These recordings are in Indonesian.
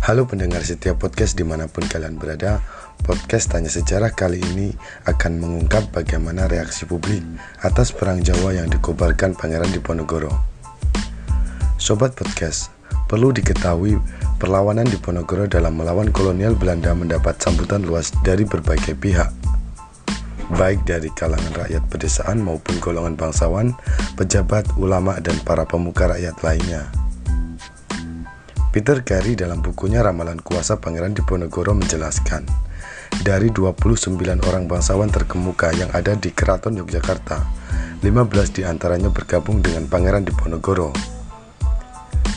Halo pendengar setiap podcast di mana pun kalian berada Podcast Tanya Sejarah kali ini akan mengungkap bagaimana reaksi publik atas Perang Jawa yang dikobarkan Pangeran Diponegoro Sobat Podcast, perlu diketahui perlawanan Diponegoro dalam melawan kolonial Belanda mendapat sambutan luas dari berbagai pihak baik dari kalangan rakyat pedesaan maupun golongan bangsawan, pejabat, ulama, dan para pemuka rakyat lainnya. Peter Carey dalam bukunya Ramalan Kuasa Pangeran Diponegoro menjelaskan, dari 29 orang bangsawan terkemuka yang ada di Keraton Yogyakarta, 15 di antaranya bergabung dengan Pangeran Diponegoro.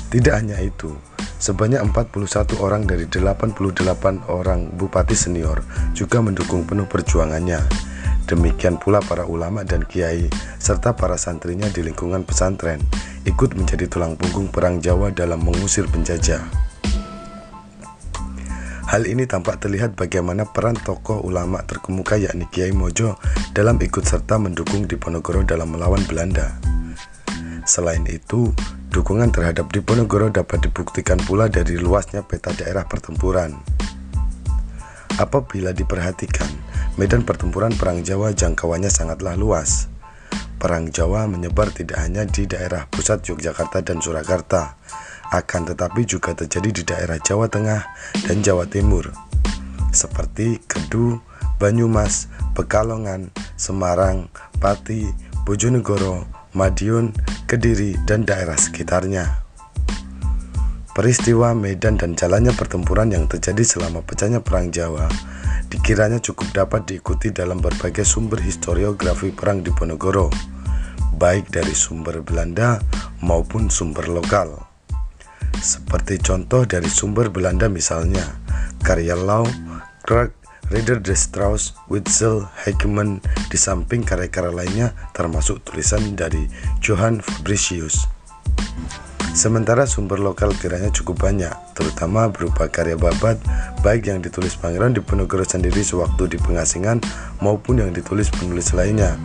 Tidak hanya itu, sebanyak 41 orang dari 88 orang bupati senior juga mendukung penuh perjuangannya. Demikian pula para ulama dan kiai serta para santrinya di lingkungan pesantren ikut menjadi tulang punggung Perang Jawa dalam mengusir penjajah. Hal ini tampak terlihat bagaimana peran tokoh ulama terkemuka yakni Kiai Mojo dalam ikut serta mendukung Diponegoro dalam melawan Belanda. Selain itu, dukungan terhadap Diponegoro dapat dibuktikan pula dari luasnya peta daerah pertempuran. Apabila diperhatikan, medan pertempuran Perang Jawa jangkauannya sangatlah luas. Perang Jawa menyebar tidak hanya di daerah pusat Yogyakarta dan Surakarta, akan tetapi juga terjadi di daerah Jawa Tengah dan Jawa Timur, seperti Kedu, Banyumas, Pekalongan, Semarang, Pati, Bojonegoro, Madiun, Kediri, dan daerah sekitarnya. Peristiwa medan dan jalannya pertempuran yang terjadi selama pecahnya Perang Jawa dikiranya cukup dapat diikuti dalam berbagai sumber historiografi Perang Diponegoro baik dari sumber Belanda maupun sumber lokal. Seperti contoh dari sumber Belanda misalnya, karya Lau, Clark, Reader de Strauss, Witzel, Heckman, di samping karya-karya lainnya termasuk tulisan dari Johann Fabricius. Sementara sumber lokal kiranya cukup banyak, terutama berupa karya babat, baik yang ditulis Pangeran Diponegoro sendiri sewaktu di pengasingan maupun yang ditulis penulis lainnya,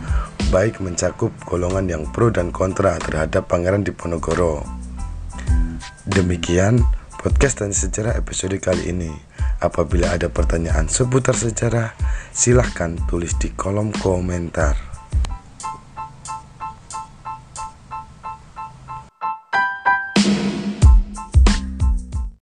baik mencakup golongan yang pro dan kontra terhadap Pangeran Diponegoro. Demikian podcast dan sejarah episode kali ini. Apabila ada pertanyaan seputar sejarah, silahkan tulis di kolom komentar.